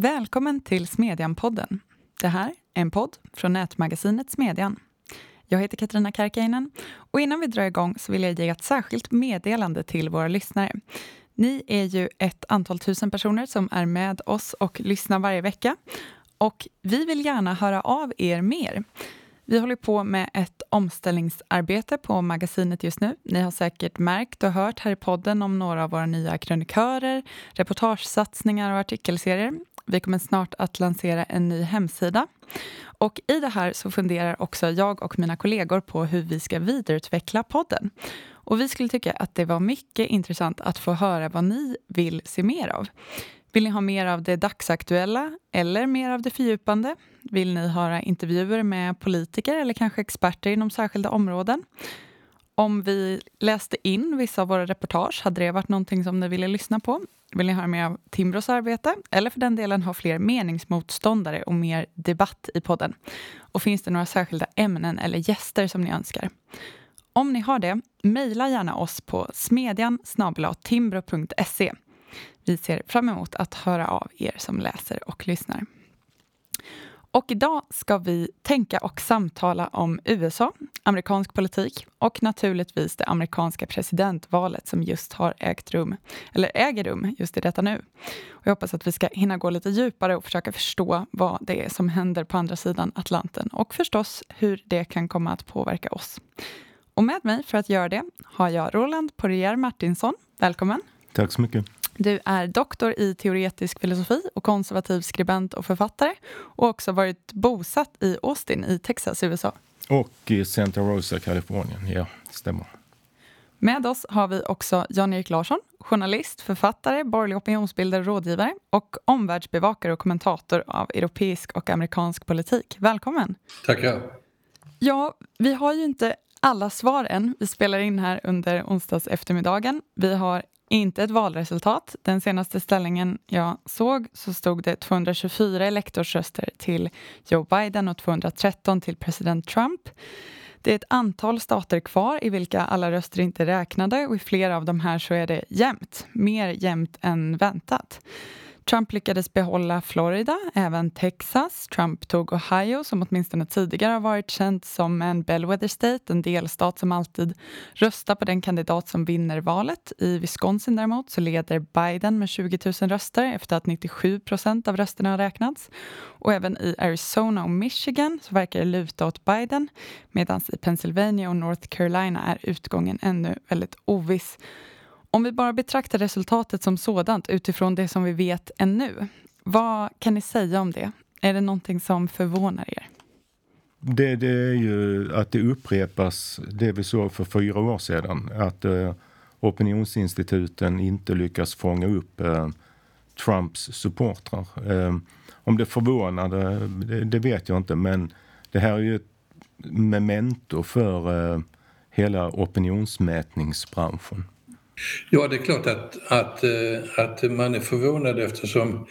Välkommen till Smedjan-podden. Det här är en podd från nätmagasinet Smedjan. Jag heter Katarina Karkiainen. och innan vi drar igång så vill jag ge ett särskilt meddelande till våra lyssnare. Ni är ju ett antal tusen personer som är med oss och lyssnar varje vecka. Och vi vill gärna höra av er mer. Vi håller på med ett omställningsarbete på magasinet just nu. Ni har säkert märkt och hört här i podden om några av våra nya krönikörer, reportagesatsningar och artikelserier. Vi kommer snart att lansera en ny hemsida. Och I det här så funderar också jag och mina kollegor på hur vi ska vidareutveckla podden. Och Vi skulle tycka att det var mycket intressant att få höra vad ni vill se mer av. Vill ni ha mer av det dagsaktuella eller mer av det fördjupande? Vill ni höra intervjuer med politiker eller kanske experter inom särskilda områden? Om vi läste in vissa av våra reportage, hade det varit någonting som ni ville lyssna på? Vill ni höra mer av Timbros arbete eller för den delen ha fler meningsmotståndare och mer debatt i podden? Och finns det några särskilda ämnen eller gäster som ni önskar? Om ni har det, mejla gärna oss på smedjan timbro.se. Vi ser fram emot att höra av er som läser och lyssnar. Och idag ska vi tänka och samtala om USA, amerikansk politik och naturligtvis det amerikanska presidentvalet som just har ägt rum, eller äger rum just i detta nu. Och jag hoppas att vi ska hinna gå lite djupare och försöka förstå vad det är som händer på andra sidan Atlanten och förstås hur det kan komma att påverka oss. Och med mig för att göra det har jag Roland Poirier Martinsson. Välkommen! Tack så mycket. Du är doktor i teoretisk filosofi och konservativ skribent och författare och också varit bosatt i Austin i Texas, USA. Och i Santa Rosa, Kalifornien. Ja, stämmer. Med oss har vi också Jan-Erik Larsson, journalist, författare, borgerlig opinionsbildare, rådgivare och omvärldsbevakare och kommentator av europeisk och amerikansk politik. Välkommen! Tackar. Ja, vi har ju inte alla svar än. Vi spelar in här under onsdags eftermiddagen. Vi har inte ett valresultat. Den senaste ställningen jag såg så stod det 224 elektorsröster till Joe Biden och 213 till president Trump. Det är ett antal stater kvar i vilka alla röster inte är räknade och i flera av de här så är det jämnt, mer jämnt än väntat. Trump lyckades behålla Florida, även Texas. Trump tog Ohio, som åtminstone tidigare har varit känt som en bellwether state, en delstat som alltid röstar på den kandidat som vinner valet. I Wisconsin däremot så leder Biden med 20 000 röster efter att 97 procent av rösterna har räknats. Och även i Arizona och Michigan så verkar det luta åt Biden medan i Pennsylvania och North Carolina är utgången ännu väldigt oviss. Om vi bara betraktar resultatet som sådant utifrån det som vi vet ännu, vad kan ni säga om det? Är det någonting som förvånar er? Det, det är ju att det upprepas det vi såg för fyra år sedan. Att eh, opinionsinstituten inte lyckas fånga upp eh, Trumps supportrar. Eh, om det förvånar, det, det, vet jag inte. Men det här är ju ett memento för eh, hela opinionsmätningsbranschen. Ja, det är klart att, att, eh, att man är förvånad eftersom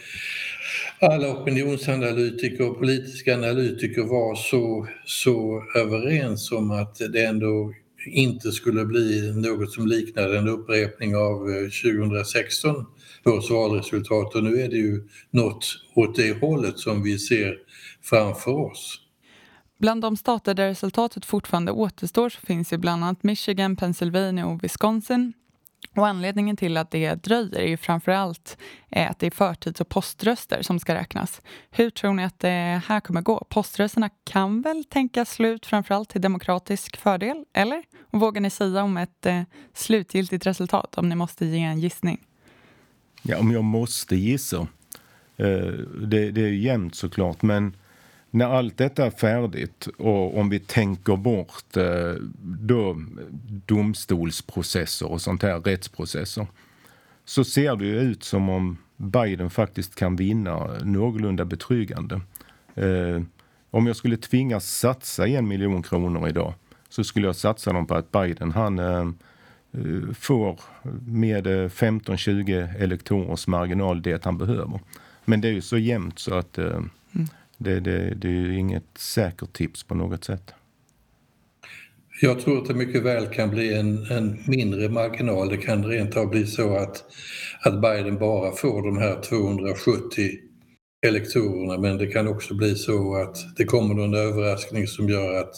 alla opinionsanalytiker och politiska analytiker var så, så överens om att det ändå inte skulle bli något som liknade en upprepning av eh, 2016 års valresultat och nu är det ju något åt det hållet som vi ser framför oss. Bland de stater där resultatet fortfarande återstår så finns ju bland annat Michigan, Pennsylvania och Wisconsin. Och anledningen till att det dröjer är ju framför allt eh, att det är förtids och poströster som ska räknas. Hur tror ni att det här kommer gå? Poströsterna kan väl tänkas slut framför allt till demokratisk fördel, eller? Och vågar ni säga om ett eh, slutgiltigt resultat om ni måste ge en gissning? Ja, om jag måste gissa. Eh, det, det är jämnt såklart, men när allt detta är färdigt och om vi tänker bort eh, då domstolsprocesser och sånt här, rättsprocesser, så ser det ju ut som om Biden faktiskt kan vinna någorlunda betryggande. Eh, om jag skulle tvingas satsa en miljon kronor idag så skulle jag satsa dem på att Biden han eh, får med 15-20 elektorers marginal det han behöver. Men det är ju så jämnt så att det, det, det är ju inget säkert tips på något sätt. Jag tror att det mycket väl kan bli en, en mindre marginal. Det kan rent av bli så att, att Biden bara får de här 270 elektorerna men det kan också bli så att det kommer någon överraskning som gör att,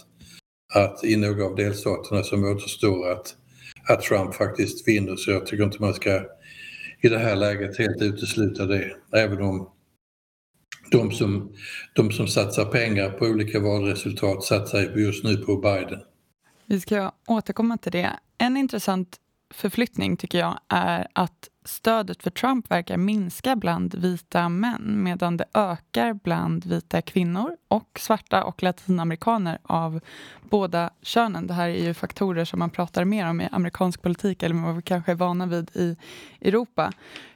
att i några av delstaterna som återstår att, att Trump faktiskt vinner. Så jag tycker inte man ska i det här läget helt utesluta det. Även om de som, de som satsar pengar på olika valresultat satsar just nu på Biden. Vi ska återkomma till det. En intressant förflyttning tycker jag är att stödet för Trump verkar minska bland vita män medan det ökar bland vita kvinnor och svarta och latinamerikaner av båda könen. Det här är ju faktorer som man pratar mer om i amerikansk politik eller vad vi kanske är vana vid i Europa.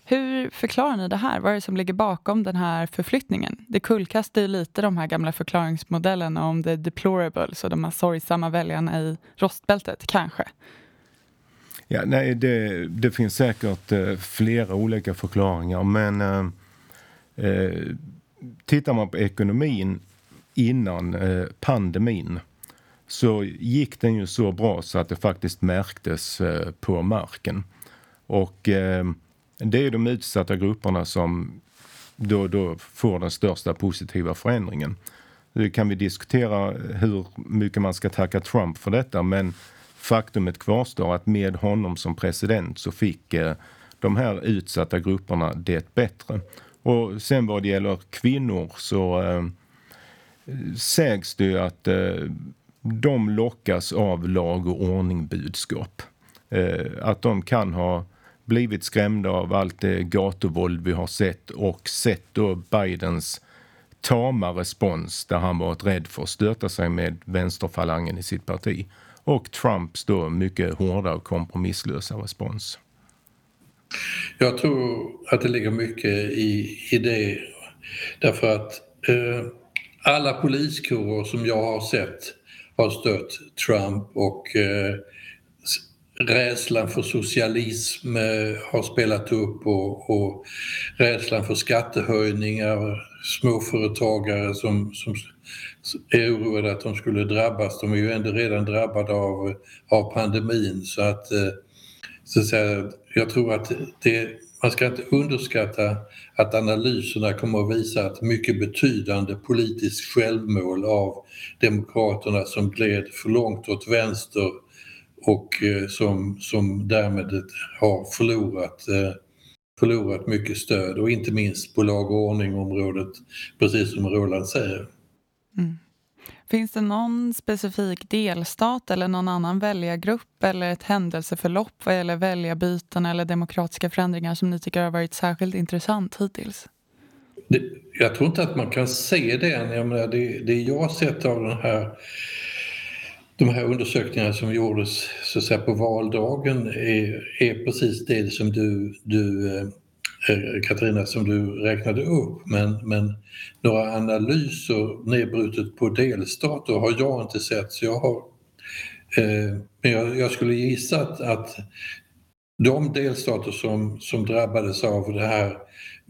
Hur förklarar ni det här? Vad är det som ligger bakom den här förflyttningen? Det kullkastar ju lite de här gamla förklaringsmodellerna om the deplorables och de här sorgsamma väljarna i rostbältet, kanske. Ja, nej, det, det finns säkert eh, flera olika förklaringar men eh, eh, tittar man på ekonomin innan eh, pandemin så gick den ju så bra så att det faktiskt märktes eh, på marken. Och eh, det är de utsatta grupperna som då, då får den största positiva förändringen. Nu kan vi diskutera hur mycket man ska tacka Trump för detta men faktumet kvarstår att med honom som president så fick eh, de här utsatta grupperna det bättre. Och sen vad det gäller kvinnor så eh, sägs det ju att eh, de lockas av lag och ordning budskap. Eh, att de kan ha blivit skrämda av allt det gatuvåld vi har sett och sett då Bidens tama respons där han varit rädd för att stöta sig med vänsterfalangen i sitt parti och Trumps då mycket hårda och kompromisslösa respons. Jag tror att det ligger mycket i, i det därför att eh, alla poliskårer som jag har sett har stött Trump och eh, rädslan för socialism eh, har spelat upp och, och rädslan för skattehöjningar, småföretagare som, som är oroade att de skulle drabbas. De är ju ändå redan drabbade av, av pandemin så att, eh, så att säga, jag tror att det, man ska inte underskatta att analyserna kommer att visa ett mycket betydande politiskt självmål av Demokraterna som gled för långt åt vänster och eh, som, som därmed har förlorat, eh, förlorat mycket stöd och inte minst på lag och ordning-området, precis som Roland säger. Mm. Finns det någon specifik delstat eller någon annan väljargrupp eller ett händelseförlopp vad gäller väljarbyten eller demokratiska förändringar som ni tycker har varit särskilt intressant hittills? Det, jag tror inte att man kan se det än. Jag menar, det, det jag sett av den här, de här undersökningarna som gjordes så att säga, på valdagen är, är precis det som du, du eh, eh, Katarina, som du räknade upp, men, men några analyser nedbrutet på delstater har jag inte sett. Så jag har, eh, men jag, jag, skulle gissa att, att de delstater som, som drabbades av det här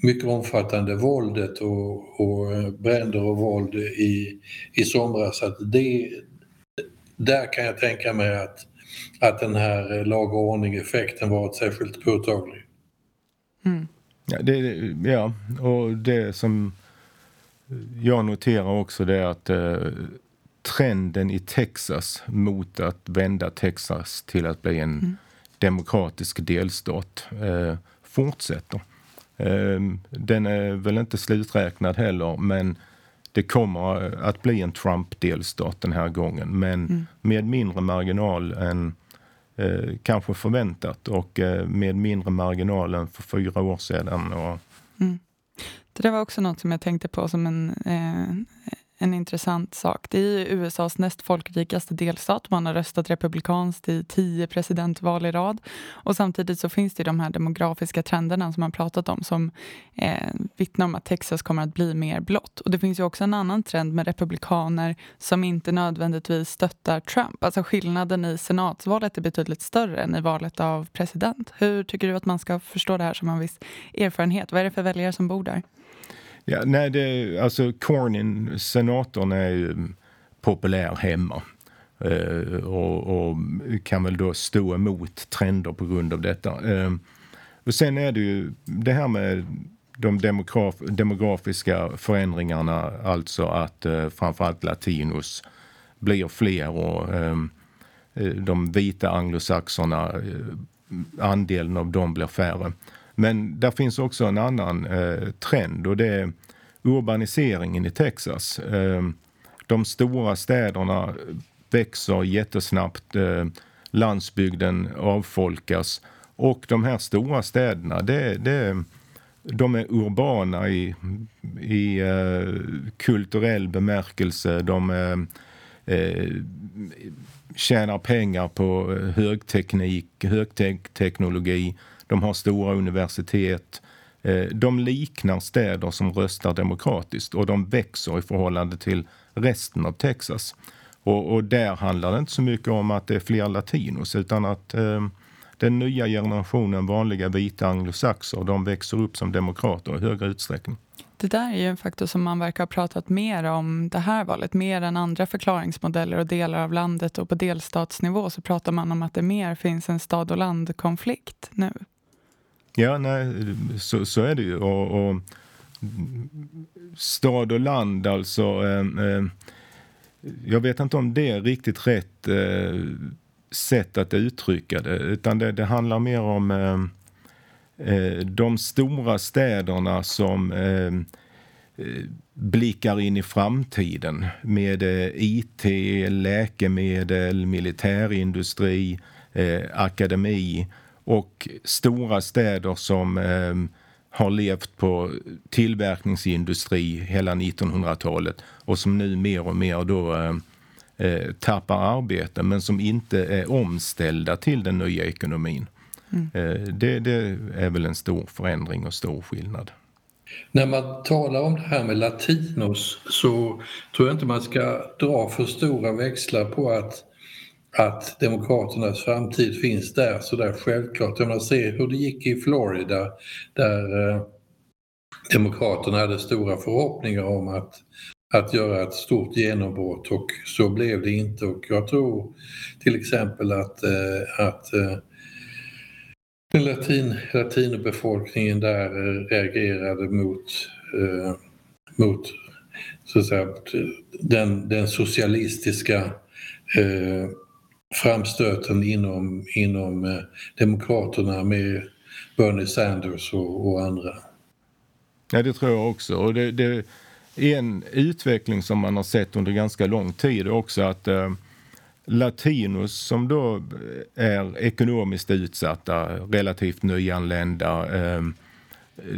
mycket omfattande våldet och, och bränder och våld i, i somras, att det, där kan jag tänka mig att, att den här lag och ordning-effekten varit särskilt påtaglig. Mm. Ja, det, ja, och det som jag noterar också det är att eh, trenden i Texas mot att vända Texas till att bli en mm. demokratisk delstat eh, fortsätter. Eh, den är väl inte sluträknad heller, men det kommer att bli en Trump-delstat den här gången, men mm. med mindre marginal än eh, kanske förväntat och eh, med mindre marginal än för fyra år sedan. Och... Mm. Det var också något som jag tänkte på som en, eh, en intressant sak. Det är USAs näst folkrikaste delstat. Man har röstat republikanskt i tio presidentval i rad. Och samtidigt så finns det de här demografiska trenderna som man pratat om som eh, vittnar om att Texas kommer att bli mer blått. Och det finns ju också en annan trend med republikaner som inte nödvändigtvis stöttar Trump. Alltså skillnaden i senatsvalet är betydligt större än i valet av president. Hur tycker du att man ska förstå det här som en viss erfarenhet? Vad är det för väljare som bor där? Ja, nej, det, alltså Cornyn, senatorn, är ju populär hemma. Eh, och, och, kan väl då stå emot trender på grund av detta. Eh, och sen är det ju det här med de demograf, demografiska förändringarna, alltså att eh, framförallt latinos blir fler och eh, eh de vita anglosaxerna, andelen av dem blir färre. Men där finns också en annan eh, trend och det är urbaniseringen i Texas. Eh, de stora städerna växer jättesnabbt. Eh, landsbygden avfolkas. Och de här stora städerna, det, det, de är urbana i, i eh, kulturell bemärkelse. De eh, eh tjänar pengar på eh, högteknik, högteknologi. De har stora universitet. Eh, de liknar städer som röstar demokratiskt och de växer i förhållande till resten av Texas. Och, och, där handlar det inte så mycket om att det är fler latinos utan att eh, den nya generationen vanliga vita anglosaxer, de växer upp som demokrater i högre utsträckning. Det där är ju en faktor som man verkar ha pratat mer om det här valet, mer än andra förklaringsmodeller och delar av landet och på delstatsnivå så pratar man om att det mer finns en stad och landkonflikt nu. Ja, nej, så, så är det ju. Och, och stad och land, alltså eh, eh, jag vet inte om det är riktigt rätt eh, sätt att uttrycka det, utan det, det handlar mer om eh, eh de stora städerna som ehm, eh, blickar in i framtiden med eh, IT, läkemedel, militärindustri, eh, akademi och stora städer som har levt på tillverkningsindustri hela 1900-talet och som nu mer och mer då eh, eh, tappar arbete men som inte är omställda till den nya ekonomin. Mm. Eh, det, det, är väl en stor förändring och stor skillnad. När man talar om det här med latinos så tror jag inte man ska dra för stora växlar på att att Demokraternas framtid finns där så där självklart. Om man ser hur det gick i Florida där eh, Demokraterna hade stora förhoppningar om att, att göra ett stort genombrott och så blev det inte och jag tror till exempel att, eh, att eh, den latin, latinobefolkningen där eh, reagerade mot, eh, mot så att säga, den, den socialistiska eh, framstöten inom, inom eh, Demokraterna med Bernie Sanders och, och, andra. Ja, det tror jag också. Och det, det, är en utveckling som man har sett under ganska lång tid också att eh, latinos som då är ekonomiskt utsatta, relativt nyanlända eh,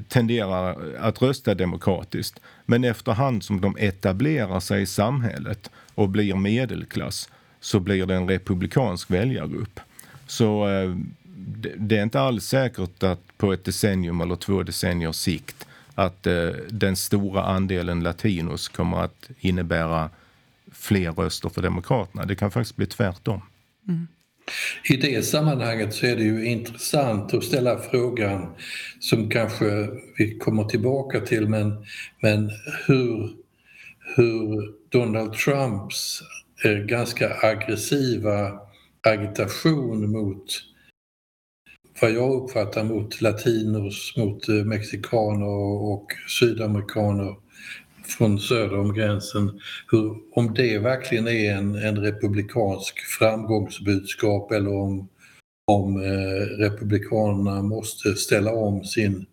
tenderar att rösta demokratiskt. Men efterhand som de etablerar sig i samhället och blir medelklass så blir det en republikansk väljargrupp. Så eh, det är inte alls säkert att på ett decennium eller två decenniers sikt att eh, den stora andelen latinos kommer att innebära fler röster för Demokraterna. Det kan faktiskt bli tvärtom. Mm. I det sammanhanget så är det ju intressant att ställa frågan som kanske vi kommer tillbaka till men, men hur, hur Donald Trumps Eh, ganska aggressiva agitation mot vad jag uppfattar mot latinos, mot eh, mexikaner och sydamerikaner från söder om gränsen. Hur, om det verkligen är en, en republikansk framgångsbudskap eller om, om eh, republikanerna måste ställa om sin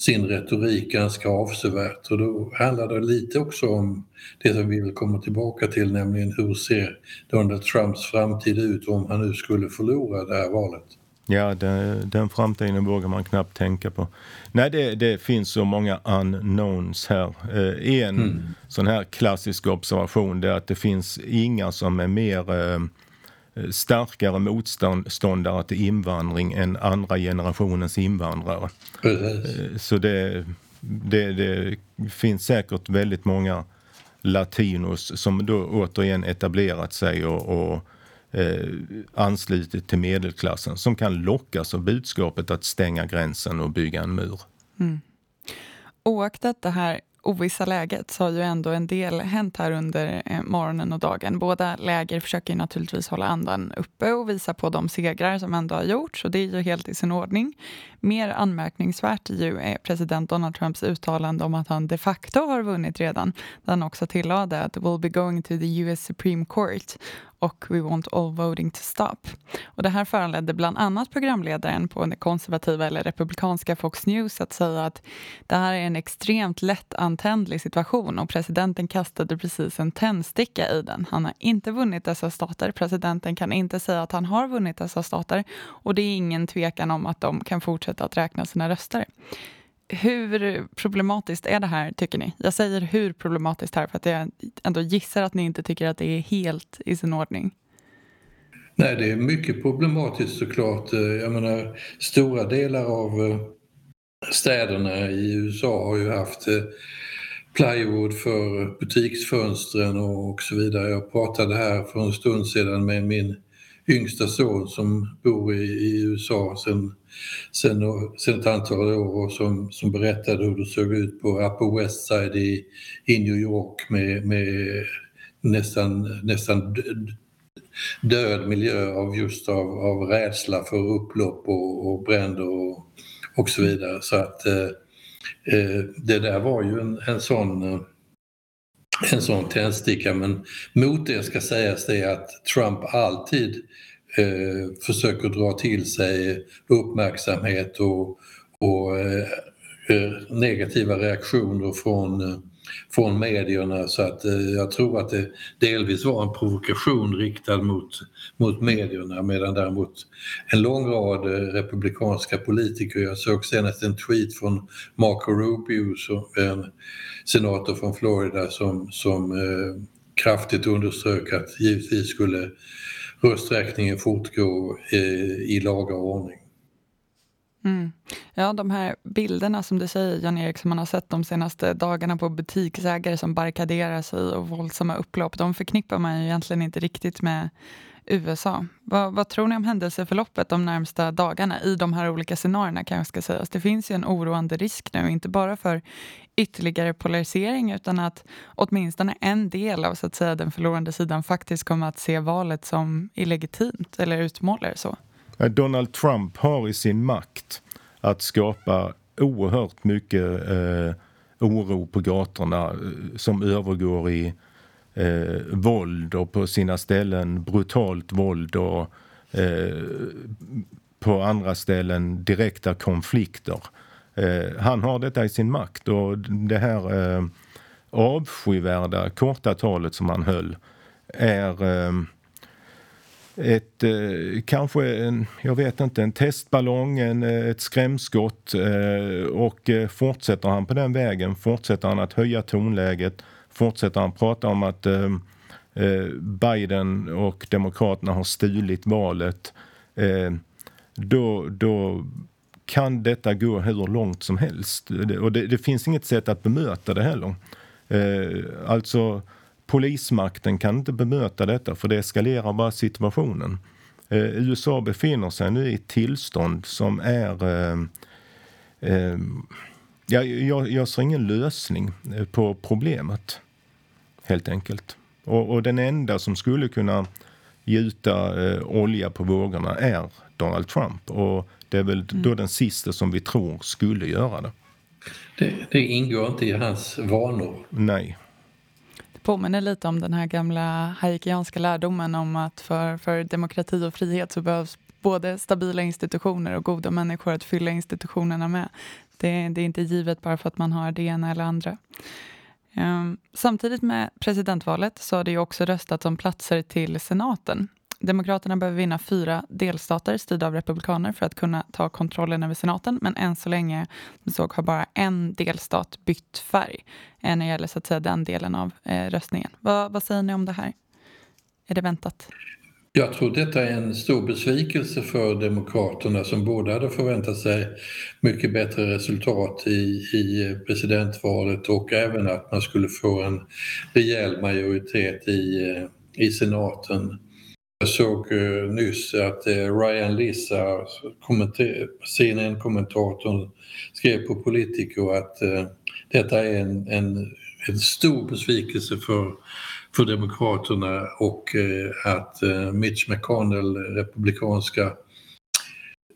sin retorik ganska avsevärt och då handlar det lite också om det som vi vill komma tillbaka till, nämligen hur ser Donald Trumps framtid ut om han nu skulle förlora det här valet? Ja, det, den framtiden vågar man knappt tänka på. Nej, det, det finns så många unknowns här. Eh, en mm. sån här klassisk observation är att det finns inga som är mer eh, starkare motståndare till invandring än andra generationens invandrare. Precis. Så det, det, det, finns säkert väldigt många latinos som då återigen etablerat sig och, och eh, anslutit till medelklassen som kan lockas av budskapet att stänga gränsen och bygga en mur. Mm. Oaktat det här ovissa läget så har ju ändå en del hänt här under eh, morgonen och dagen. Båda läger försöker naturligtvis hålla andan uppe och visa på de segrar som ändå har gjorts och det är ju helt i sin ordning. Mer anmärkningsvärt ju är president Donald Trumps uttalande om att han de facto har vunnit redan. Där han också tillade att “We'll be going to the US Supreme Court” och “We want all voting to stop”. Och det här föranledde bland annat programledaren på den konservativa eller republikanska Fox News att säga att det här är en extremt lättantändlig situation och presidenten kastade precis en tändsticka i den. Han har inte vunnit dessa stater. Presidenten kan inte säga att han har vunnit dessa stater och det är ingen tvekan om att de kan fortsätta att räkna sina röster. Hur problematiskt är det här, tycker ni? Jag säger hur problematiskt här för att jag ändå gissar att ni inte tycker att det är helt i sin ordning. Nej, det är mycket problematiskt såklart. Jag menar, stora delar av eh, städerna i USA har ju haft eh, plywood för butiksfönstren och så vidare. Jag pratade här för en stund sedan med min yngsta son som bor i, i USA sedan sen, sen ett antal år och som, som berättade hur det såg ut på Upper West Side i, i New York med, med nästan, nästan död miljö av just av, av rädsla för upplopp och, och bränder och, och så vidare. Så att eh, eh det där var ju en, en sån eh, en sån tändsticka men mot det ska sägas det att Trump alltid eh, försöker dra till sig uppmärksamhet och, och eh, eh negativa reaktioner från, eh, från medierna så att eh, jag tror att det delvis var en provokation riktad mot, mot medierna medan däremot en lång rad eh, republikanska politiker, jag såg senast en tweet från Marco Rubio, en senator från Florida som, som eh, kraftigt underströk att givetvis skulle rösträkningen fortgå eh, i laga ordning. Mm. Ja, de här bilderna som du säger, Jan-Erik, som man har sett de senaste dagarna på butiksägare som barrikaderar sig och våldsamma upplopp, de förknippar man ju egentligen inte riktigt med USA. Vad, vad, tror ni om händelseförloppet de närmsta dagarna i de här olika scenarierna kanske ska sägas? Det finns ju en oroande risk nu, inte bara för ytterligare polarisering utan att åtminstone en del av så att säga, den förlorande sidan faktiskt kommer att se valet som illegitimt eller utmåla det så. Eh, Donald Trump har i sin makt att skapa oerhört mycket eh, oro på gatorna eh, som övergår i eh, våld och på sina ställen brutalt våld och eh, på andra ställen direkta konflikter. Eh, han har detta i sin makt och det här eh, avskyvärda korta talet som han höll är eh, ett, eh, kanske en, jag vet inte, en testballong, en, eh, ett skrämskott eh, och eh, fortsätter han på den vägen, fortsätter han att höja tonläget, fortsätter han prata om att eh, eh, Biden och Demokraterna har stulit valet, eh, då, då kan detta gå hur långt som helst. Och det, det finns inget sätt att bemöta det heller. Eh, alltså polismakten kan inte bemöta detta för det eskalerar bara situationen. Eh, USA befinner sig nu i ett tillstånd som är... Eh, eh, ja, jag, jag ser ingen lösning eh, på problemet, helt enkelt. Och, och den enda som skulle kunna gjuta eh, olja på vågorna är Donald Trump. Och det är väl mm. då den sista som vi tror skulle göra det. Det, det ingår inte i hans vanor. Nej påminner lite om den här gamla haikianska lärdomen om att för, för demokrati och frihet så behövs både stabila institutioner och goda människor att fylla institutionerna med. Det, det är inte givet bara för att man har det ena eller andra. Um, samtidigt med presidentvalet så har det ju också röstats om platser till senaten. Demokraterna behöver vinna fyra delstater styrda av republikaner för att kunna ta kontrollen över senaten. Men än så länge såg har bara en delstat bytt färg eh, när det gäller så att säga, den delen av eh, röstningen. Vad, vad säger ni om det här? Är det väntat? Jag tror detta är en stor besvikelse för Demokraterna som både hade förväntat sig mycket bättre resultat i, i presidentvalet och även att man skulle få en rejäl majoritet i, eh, i senaten. Jag såg uh, nyss att uh, Ryan Lissa, CNN-kommentatorn, skrev på Politico att uh, detta är en, en, en stor besvikelse för, för Demokraterna och att Mitch McConnell, republikanska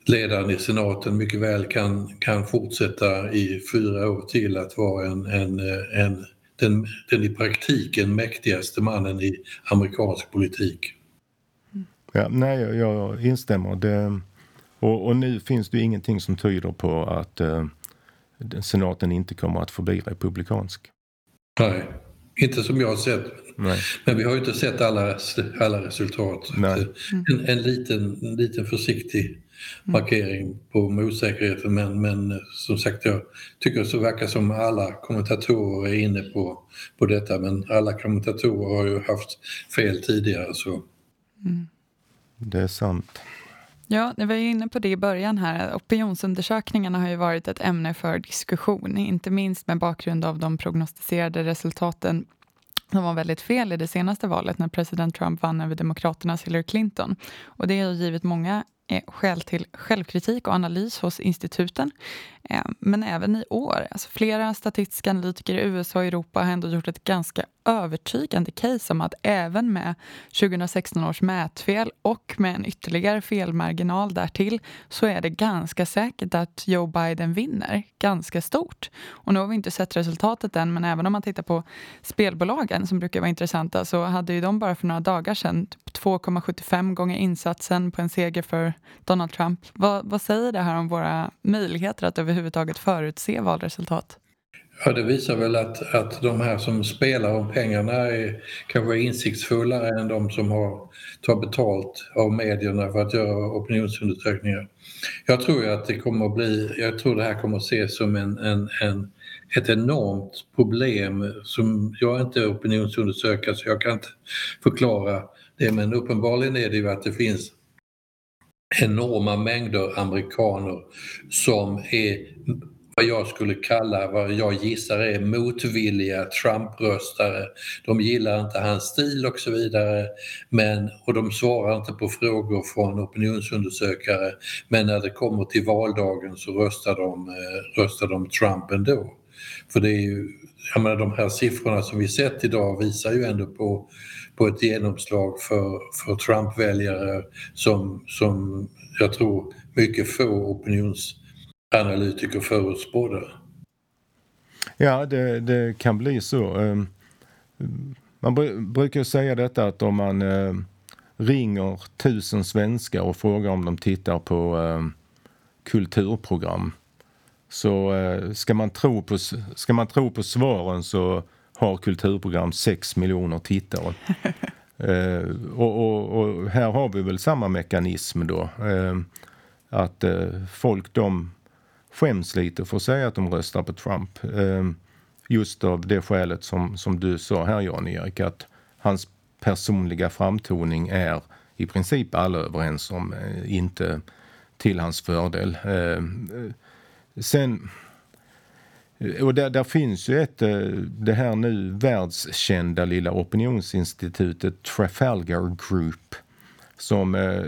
ledaren i senaten, mycket väl kan, kan fortsätta i fyra år till att vara en, en, en, den, den i praktiken mäktigaste mannen i amerikansk politik. Ja, nej, jag instämmer. Det, och, och, nu finns det ingenting som tyder på att eh, senaten inte kommer att förbli republikansk. Nej, inte som jag har sett. Nej. Men vi har ju inte sett alla, alla resultat. Nej. En, en, liten, en liten försiktig markering på osäkerheten men, men som sagt jag tycker det verkar som alla kommentatorer är inne på, på detta men alla kommentatorer har ju haft fel tidigare så. Mm. Det är sant. Ja, ni var ju inne på det i början här. Opinionsundersökningarna har ju varit ett ämne för diskussion, inte minst med bakgrund av de prognostiserade resultaten som var väldigt fel i det senaste valet när president Trump vann över Demokraternas Hillary Clinton. Och det har givit många eh, skäl till självkritik och analys hos instituten. Eh, men även i år. Alltså flera statistiska analytiker i USA och Europa har ändå gjort ett ganska övertygande case om att även med 2016 års mätfel och med en ytterligare felmarginal därtill så är det ganska säkert att Joe Biden vinner ganska stort. Och nu har vi inte sett resultatet än men även om man tittar på spelbolagen som brukar vara intressanta så hade ju de bara för några dagar sedan 2,75 gånger insatsen på en seger för Donald Trump. Vad, vad säger det här om våra möjligheter att överhuvudtaget förutse valresultat? Ja, det visar väl att, att de här som spelar om pengarna är kanske insiktsfullare än de som har, tar betalt av medierna för att göra opinionsundersökningar. Jag tror ju att det kommer att bli, jag tror det här kommer att ses som en, en, en ett enormt problem som jag inte är opinionsundersökare så jag kan inte förklara det men uppenbarligen är det ju att det finns enorma mängder amerikaner som är vad jag skulle kalla, vad jag gissar är motvilliga Trump-röstare. De gillar inte hans stil och så vidare men, och de svarar inte på frågor från opinionsundersökare men när det kommer till valdagen så röstar de, eh, röstar de Trump ändå. För det är ju, jag menar de här siffrorna som vi sett idag visar ju ändå på, på ett genomslag för, för Trump-väljare som, som jag tror mycket få opinionsanalytiker förutspådde. Ja, det, det, kan bli så. Ehm, man brukar säga detta att om man ehm, ringer tusen svenskar och frågar om de tittar på ehm, kulturprogram så eh, ska man, tro på, ska man tro på svaren så har kulturprogram 6 miljoner tittare. eh, och, och, och, här har vi väl samma mekanism då. Eh, att eh, folk de skäms lite för att säga att de röstar på Trump. Eh, just av det skälet som, som du sa här Jan-Erik, att hans personliga framtoning är i princip alla överens om eh, inte till hans fördel. Sen och där, där, finns ju ett, eh, det här nu världskända lilla opinionsinstitutet Trafalgar Group som eh,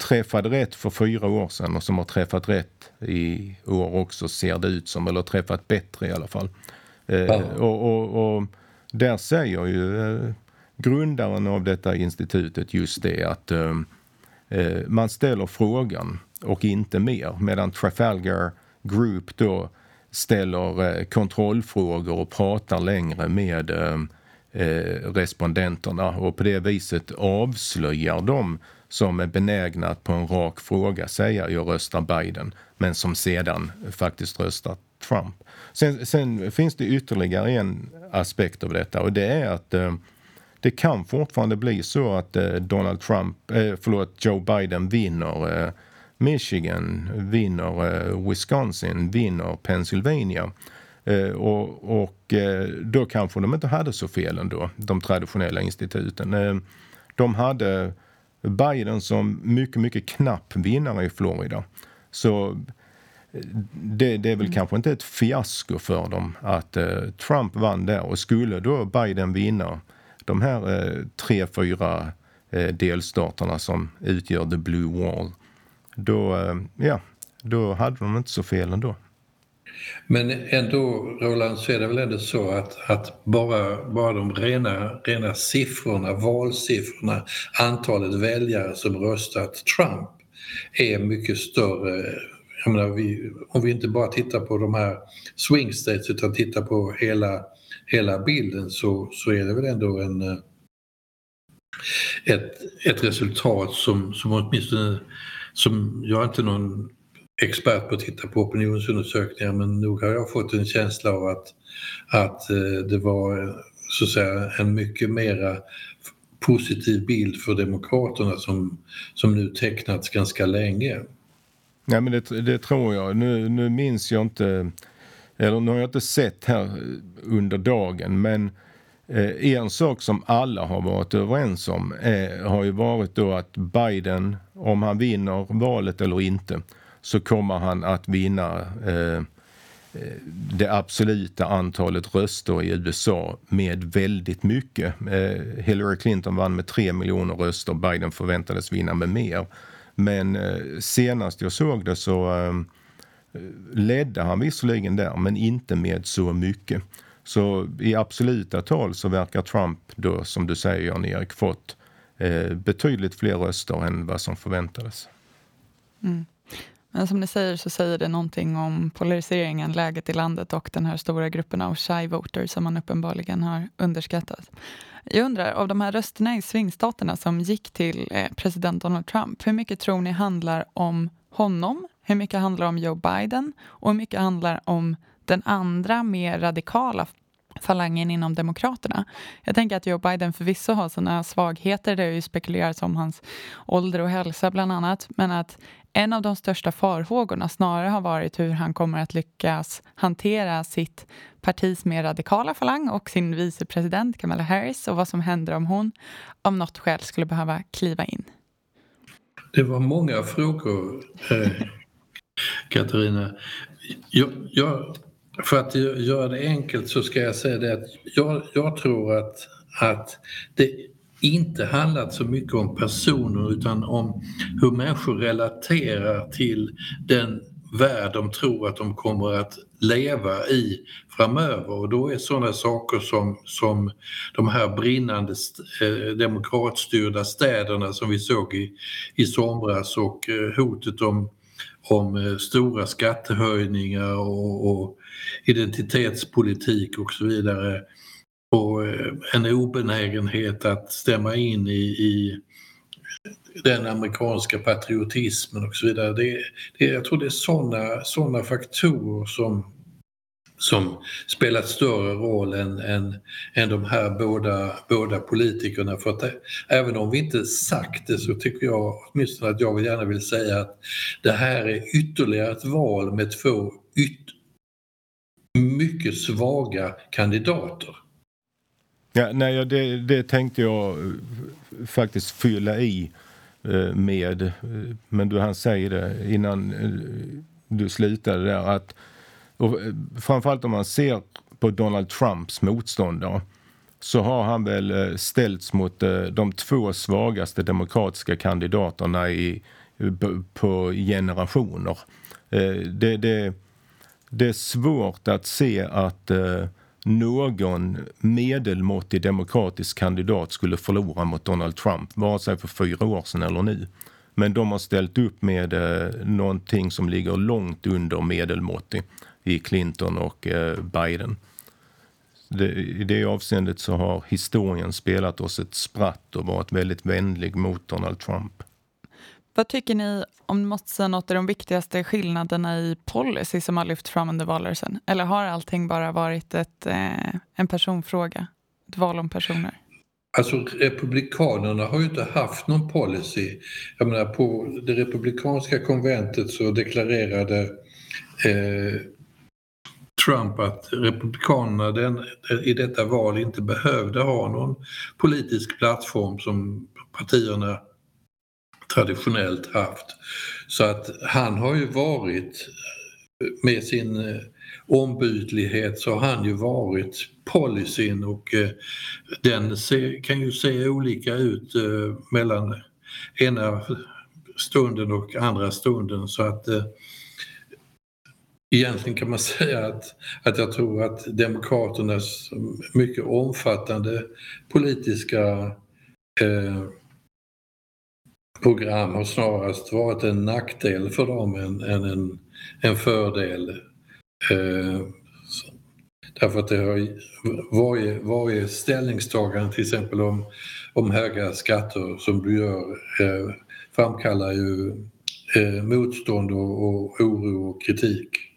träffade rätt för fyra år sedan och som har träffat rätt i år också ser det ut som, eller träffat bättre i alla fall. Eh, och, och, och, där säger ju grundaren av detta institutet just det att man ställer frågan och inte mer medan Trafalgar Group då ställer eh, kontrollfrågor och pratar längre med eh, eh, respondenterna och på det viset avslöjar de som är benägna att på en rak fråga säga jag röstar Biden men som sedan faktiskt röstar Trump. Sen, sen finns det ytterligare en aspekt av detta och det är att det kan fortfarande bli så att Donald Trump, eh, förlåt, Joe Biden vinner Michigan vinner eh, Wisconsin, vinner Pennsylvania. Eh, och, och eh, då kanske de inte hade så fel ändå, de traditionella instituten. De hade Biden som mycket, mycket knapp vinnare i Florida. Så det, det är väl mm. kanske inte ett fiasko för dem att eh, Trump vann där och skulle då Biden vinna de här eh, tre, fyra eh, delstaterna som utgör the blue wall då, eh, ja, då hade de inte så fel ändå. Men ändå, Roland, så är det väl ändå så att, att bara, bara de rena, rena siffrorna, valsiffrorna, antalet väljare som röstat Trump är mycket större. Jag menar, vi, om vi inte bara tittar på de här swing states utan tittar på hela, hela bilden så, så är det väl ändå en, eh, ett, ett resultat som, som åtminstone, som jag är inte någon expert på att titta på opinionsundersökningar men nog har jag fått en känsla av att, att eh, det var så att säga en mycket mera positiv bild för Demokraterna som, som nu tecknats ganska länge. Ja, men det, det tror jag. Nu, nu minns jag inte, eller nu har jag inte sett här under dagen, men eh, en sak som alla har varit överens om är, har ju varit då att Biden, om han vinner valet eller inte, så kommer han att vinna eh, eh det absoluta antalet röster i USA med väldigt mycket. Eh, Hillary Clinton vann med 3 miljoner röster, Biden förväntades vinna med mer. Men eh, senast jag såg det så eh, ledde han visserligen där, men inte med så mycket. Så i absoluta tal så verkar Trump då, som du säger Jan-Erik, fått eh, betydligt fler röster än vad som förväntades. Mm. Men som ni säger så säger det någonting om polariseringen, läget i landet och den här stora gruppen av shy voters som man uppenbarligen har underskattat. Jag undrar, av de här rösterna i swingstaterna som gick till eh, president Donald Trump, hur mycket tror ni handlar om honom? Hur mycket handlar om Joe Biden? Och hur mycket handlar om den andra, mer radikala falangen inom Demokraterna. Jag tänker att Joe Biden förvisso har sina svagheter. Det har ju spekulerats om hans ålder och hälsa bland annat. Men att en av de största farhågorna snarare har varit hur han kommer att lyckas hantera sitt partis mer radikala falang och sin vicepresident Kamala Harris och vad som händer om hon av något skäl skulle behöva kliva in. Det var många frågor, eh, Katarina. Jag, jag, för att göra det enkelt så ska jag säga det att jag, jag tror att, att det inte handlat så mycket om personer utan om hur människor relaterar till den värld de tror att de kommer att leva i framöver. Och då är sådana saker som, som de här brinnande eh, demokratstyrda städerna som vi såg i, i somras och eh, hotet om, om eh, stora skattehöjningar och, och identitetspolitik och så vidare och eh, en obenägenhet att stämma in i, i den amerikanska patriotismen och så vidare. Det, det, jag tror det är sådana såna faktorer som, som spelat större roll än, än, än de här båda, båda politikerna. För att eh, även om vi inte sagt det så tycker jag åtminstone att jag gärna vill säga att det här är ytterligare ett val med två yt mycket svaga kandidater. Ja, nej, det, det tänkte jag eh, faktiskt fylla i eh, med. Men du han säger det innan du slutade där att och eh, framförallt om man ser på Donald Trumps motståndare så har han väl eh, ställts mot eh, de två svagaste demokratiska kandidaterna i, på generationer. Det, det, det är svårt att se att någon medelmåttig demokratisk kandidat skulle förlora mot Donald Trump, vare sig för fyra år sedan eller nu. Men de har ställt upp med eh, någonting som ligger långt under medelmåttig i Clinton och eh, Biden. Det, I det avseendet så har historien spelat oss ett spratt och varit väldigt vänlig mot Donald Trump. Vad tycker ni, om ni måste säga något, är de viktigaste skillnaderna i policy som har lyft fram under valrörelsen? Eller har allting bara varit ett, eh, en personfråga? Ett val om personer? Alltså Republikanerna har ju inte haft någon policy. Jag menar på det republikanska konventet så deklarerade eh, Trump att Republikanerna den, i detta val inte behövde ha någon politisk plattform som partierna traditionellt haft. Så att han har ju varit, med sin eh, ombytlighet så har han ju varit policyn och eh, den kan ju se olika ut eh, mellan ena stunden och andra stunden så att egentligen kan man säga att, att jag tror att Demokraternas mycket omfattande politiska eh, program har snarast varit en nackdel för dem än, än en, en fördel. Eh, därför att det har varje, varje ställningstagande till exempel om, om höga skatter som du gör eh, framkallar ju eh, motstånd och, och oro och kritik.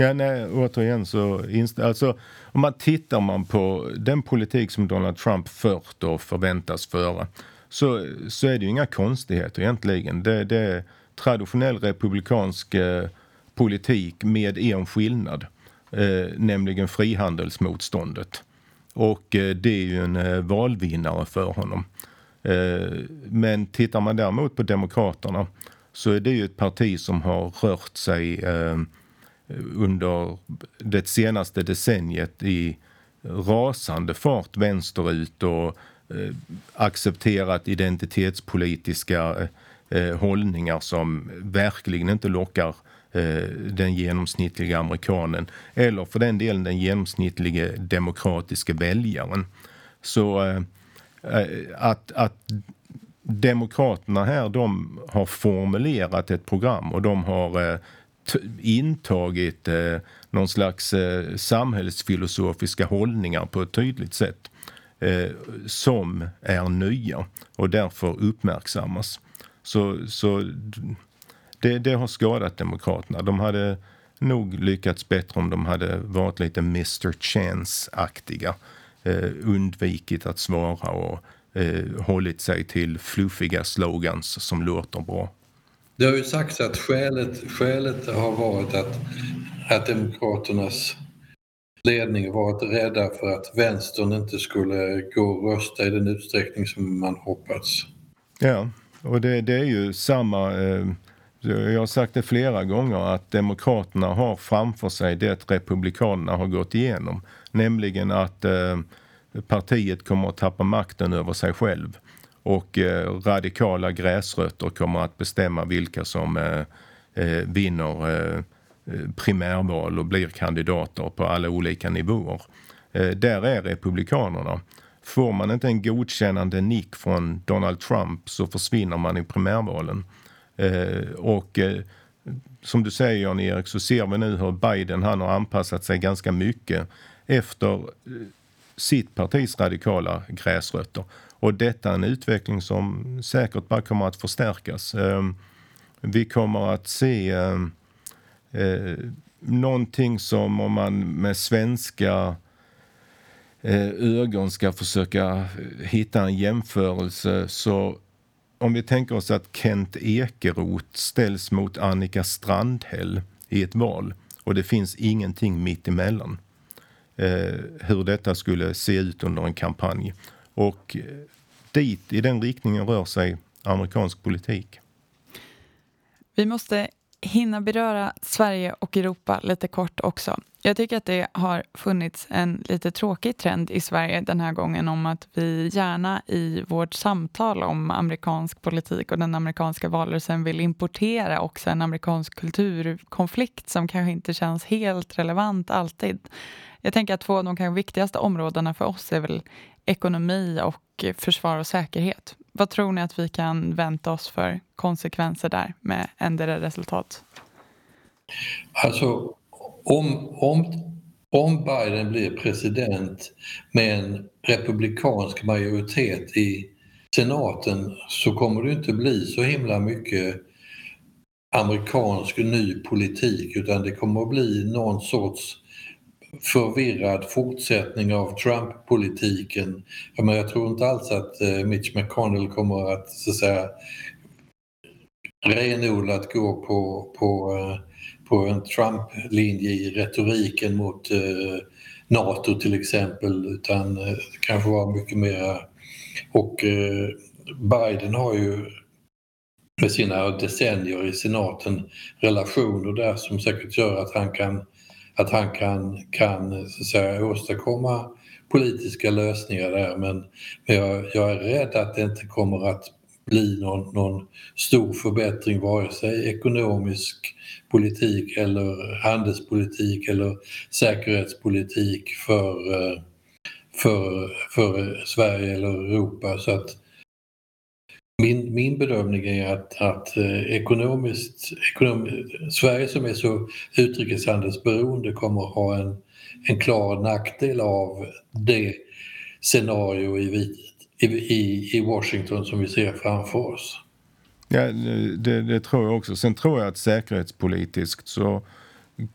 Ja, nej, återigen så... Alltså, om man tittar man på den politik som Donald Trump fört och förväntas föra så, så är det ju inga konstigheter egentligen. Det, det är traditionell republikansk eh, politik med en skillnad, eh, nämligen frihandelsmotståndet. Och eh, det är ju en eh, valvinnare för honom. Eh, men tittar man däremot på Demokraterna så är det ju ett parti som har rört sig eh, under det senaste decenniet i rasande fart vänsterut och eh, accepterat identitetspolitiska eh, hållningar som verkligen inte lockar eh, den genomsnittliga amerikanen eller för den delen den genomsnittliga demokratiska väljaren. Så att, att Demokraterna här, de har formulerat ett program och de har intagit eh, någon slags eh, samhällsfilosofiska hållningar på ett tydligt sätt eh, som är nya och därför uppmärksammas. Så, så det, det har skadat Demokraterna. De hade nog lyckats bättre om de hade varit lite Mr Chance-aktiga. Eh, undvikit att svara och eh, hållit sig till fluffiga slogans som låter bra. Det har ju sagts att skälet, skälet har varit att, att Demokraternas ledning varit rädda för att vänstern inte skulle gå och rösta i den utsträckning som man hoppats. Ja, och det, det är ju samma... Eh, jag har sagt det flera gånger att Demokraterna har framför sig det Republikanerna har gått igenom. Nämligen att eh, partiet kommer att tappa makten över sig själv och eh, radikala gräsrötter kommer att bestämma vilka som eh, eh vinner eh, eh, primärval och blir kandidater på alla olika nivåer. Eh, där är Republikanerna. Får man inte en godkännande nick från Donald Trump så försvinner man i primärvalen. Eh, och som du säger Jan-Erik så ser vi nu hur Biden han har anpassat sig ganska mycket efter sitt partis radikala gräsrötter. Och detta är en utveckling som säkert bara kommer att förstärkas. Ehm, vi kommer att se ehm, eh, någonting som om man med svenska eh, ögon ska försöka eh, hitta en jämförelse så om vi tänker oss att Kent Ekeroth ställs mot Annika Strandhäll i ett val och det finns ingenting mitt emellan. Eh, hur detta skulle se ut under en kampanj. Och eh, dit, i den riktningen rör sig amerikansk politik. Vi måste hinna beröra Sverige och Europa lite kort också. Jag tycker att det har funnits en lite tråkig trend i Sverige den här gången om att vi gärna i vårt samtal om amerikansk politik och den amerikanska valrörelsen vill importera också en amerikansk kulturkonflikt som kanske inte känns helt relevant alltid. Jag tänker att två av de kanske viktigaste områdena för oss är väl ekonomi och försvar och säkerhet. Vad tror ni att vi kan vänta oss för konsekvenser där med ändra resultat? Alltså, om, om, om Biden blir president med en republikansk majoritet i senaten så kommer det inte bli så himla mycket amerikansk ny politik utan det kommer att bli någon sorts förvirrad fortsättning av Trump-politiken. Jag, jag tror inte alls att eh, Mitch McConnell kommer att så att säga renodlat gå på, på, eh, på en Trump-linje i retoriken mot eh, NATO till exempel utan kanske vara mycket mera och Biden har ju med sina decennier i senaten relationer där som säkert gör att han kan att han kan, kan så att säga, åstadkomma politiska lösningar där men, men jag, jag, är rädd att det inte kommer att bli någon, någon stor förbättring vare sig ekonomisk politik eller handelspolitik eller säkerhetspolitik för, eh, för, för Sverige eller Europa. Så att min, min bedömning är att, att eh, ekonomiskt, ekonom, Sverige som är så utrikeshandelsberoende kommer att ha en, en klar nackdel av det scenario i, i, i Washington som vi ser framför oss. Ja, det, det, tror jag också. Sen tror jag att säkerhetspolitiskt så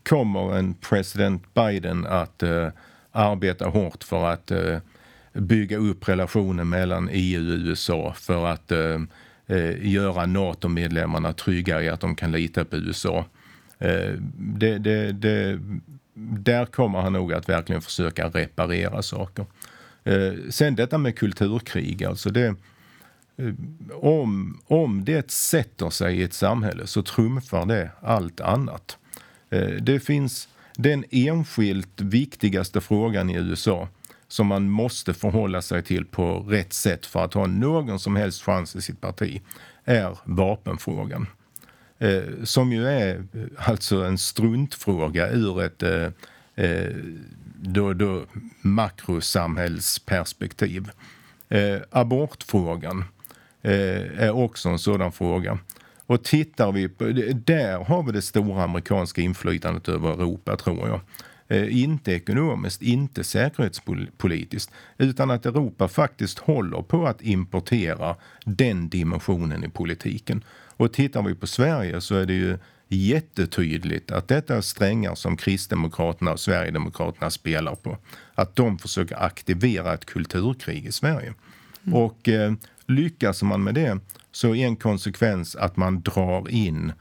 kommer en president Biden att uh, arbeta hårt för att uh, bygga upp relationen mellan EU och USA för att eh, eh, göra NATO-medlemmarna trygga i att de kan lita på USA. Eh, det, det, det, där kommer han nog att verkligen försöka reparera saker. Sen detta med kulturkrig, alltså det Eh, om, om det sätter sig i ett samhälle så trumfar det allt annat. Eh, det finns den enskilt viktigaste frågan i USA som man måste förhålla sig till på rätt sätt för att ha någon som helst chans i sitt parti är vapenfrågan. Eh, som ju är eh, alltså en struntfråga ur ett eh, eh, då, då makrosamhällsperspektiv. abortfrågan Eh, är också en sådan fråga. Och tittar vi på, där har vi det stora amerikanska inflytandet över Europa tror jag. Eh, inte ekonomiskt, inte säkerhetspolitiskt, utan att Europa faktiskt håller på att importera den dimensionen i politiken. Och tittar vi på Sverige så är det ju jättetydligt att detta är strängar som Kristdemokraterna och Sverigedemokraterna spelar på. Att de försöker aktivera ett kulturkrig i Sverige. Mm. Och eh, Lyckas man med det så är en konsekvens att man drar in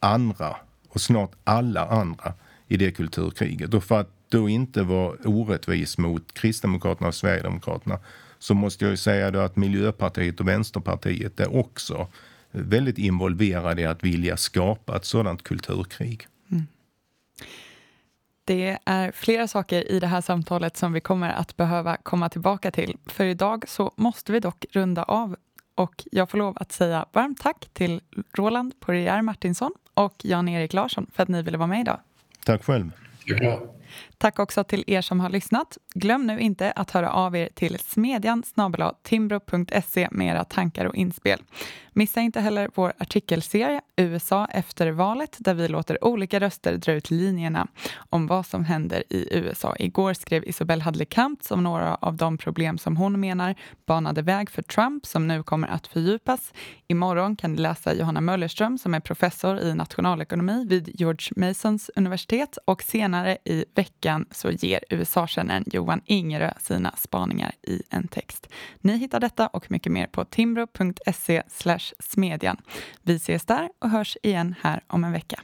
andra och snart alla andra i det kulturkriget. Och för att då inte vara orättvis mot Kristdemokraterna och Sverigedemokraterna så måste jag ju säga då att Miljöpartiet och Vänsterpartiet är också väldigt involverade i att vilja skapa ett sådant kulturkrig. Mm. Det är flera saker i det här samtalet som vi kommer att behöva komma tillbaka till. För idag så måste vi dock runda av och jag får lov att säga varmt tack till Roland Poirier Martinsson och Jan-Erik Larsson för att ni ville vara med idag. Tack själv. Tack. Tack också till er som har lyssnat. Glöm nu inte att höra av er till smedjan timbro.se med era tankar och inspel. Missa inte heller vår artikelserie USA efter valet där vi låter olika röster dra ut linjerna om vad som händer i USA. Igår skrev Isobel Hadley Kamp om några av de problem som hon menar banade väg för Trump som nu kommer att fördjupas. Imorgon kan ni läsa Johanna Möllerström som är professor i nationalekonomi vid George Masons universitet och senare i veckan veckan så ger USA-kännaren Johan Ingerö sina spaningar i en text. Ni hittar detta och mycket mer på timbro.se smedjan. Vi ses där och hörs igen här om en vecka.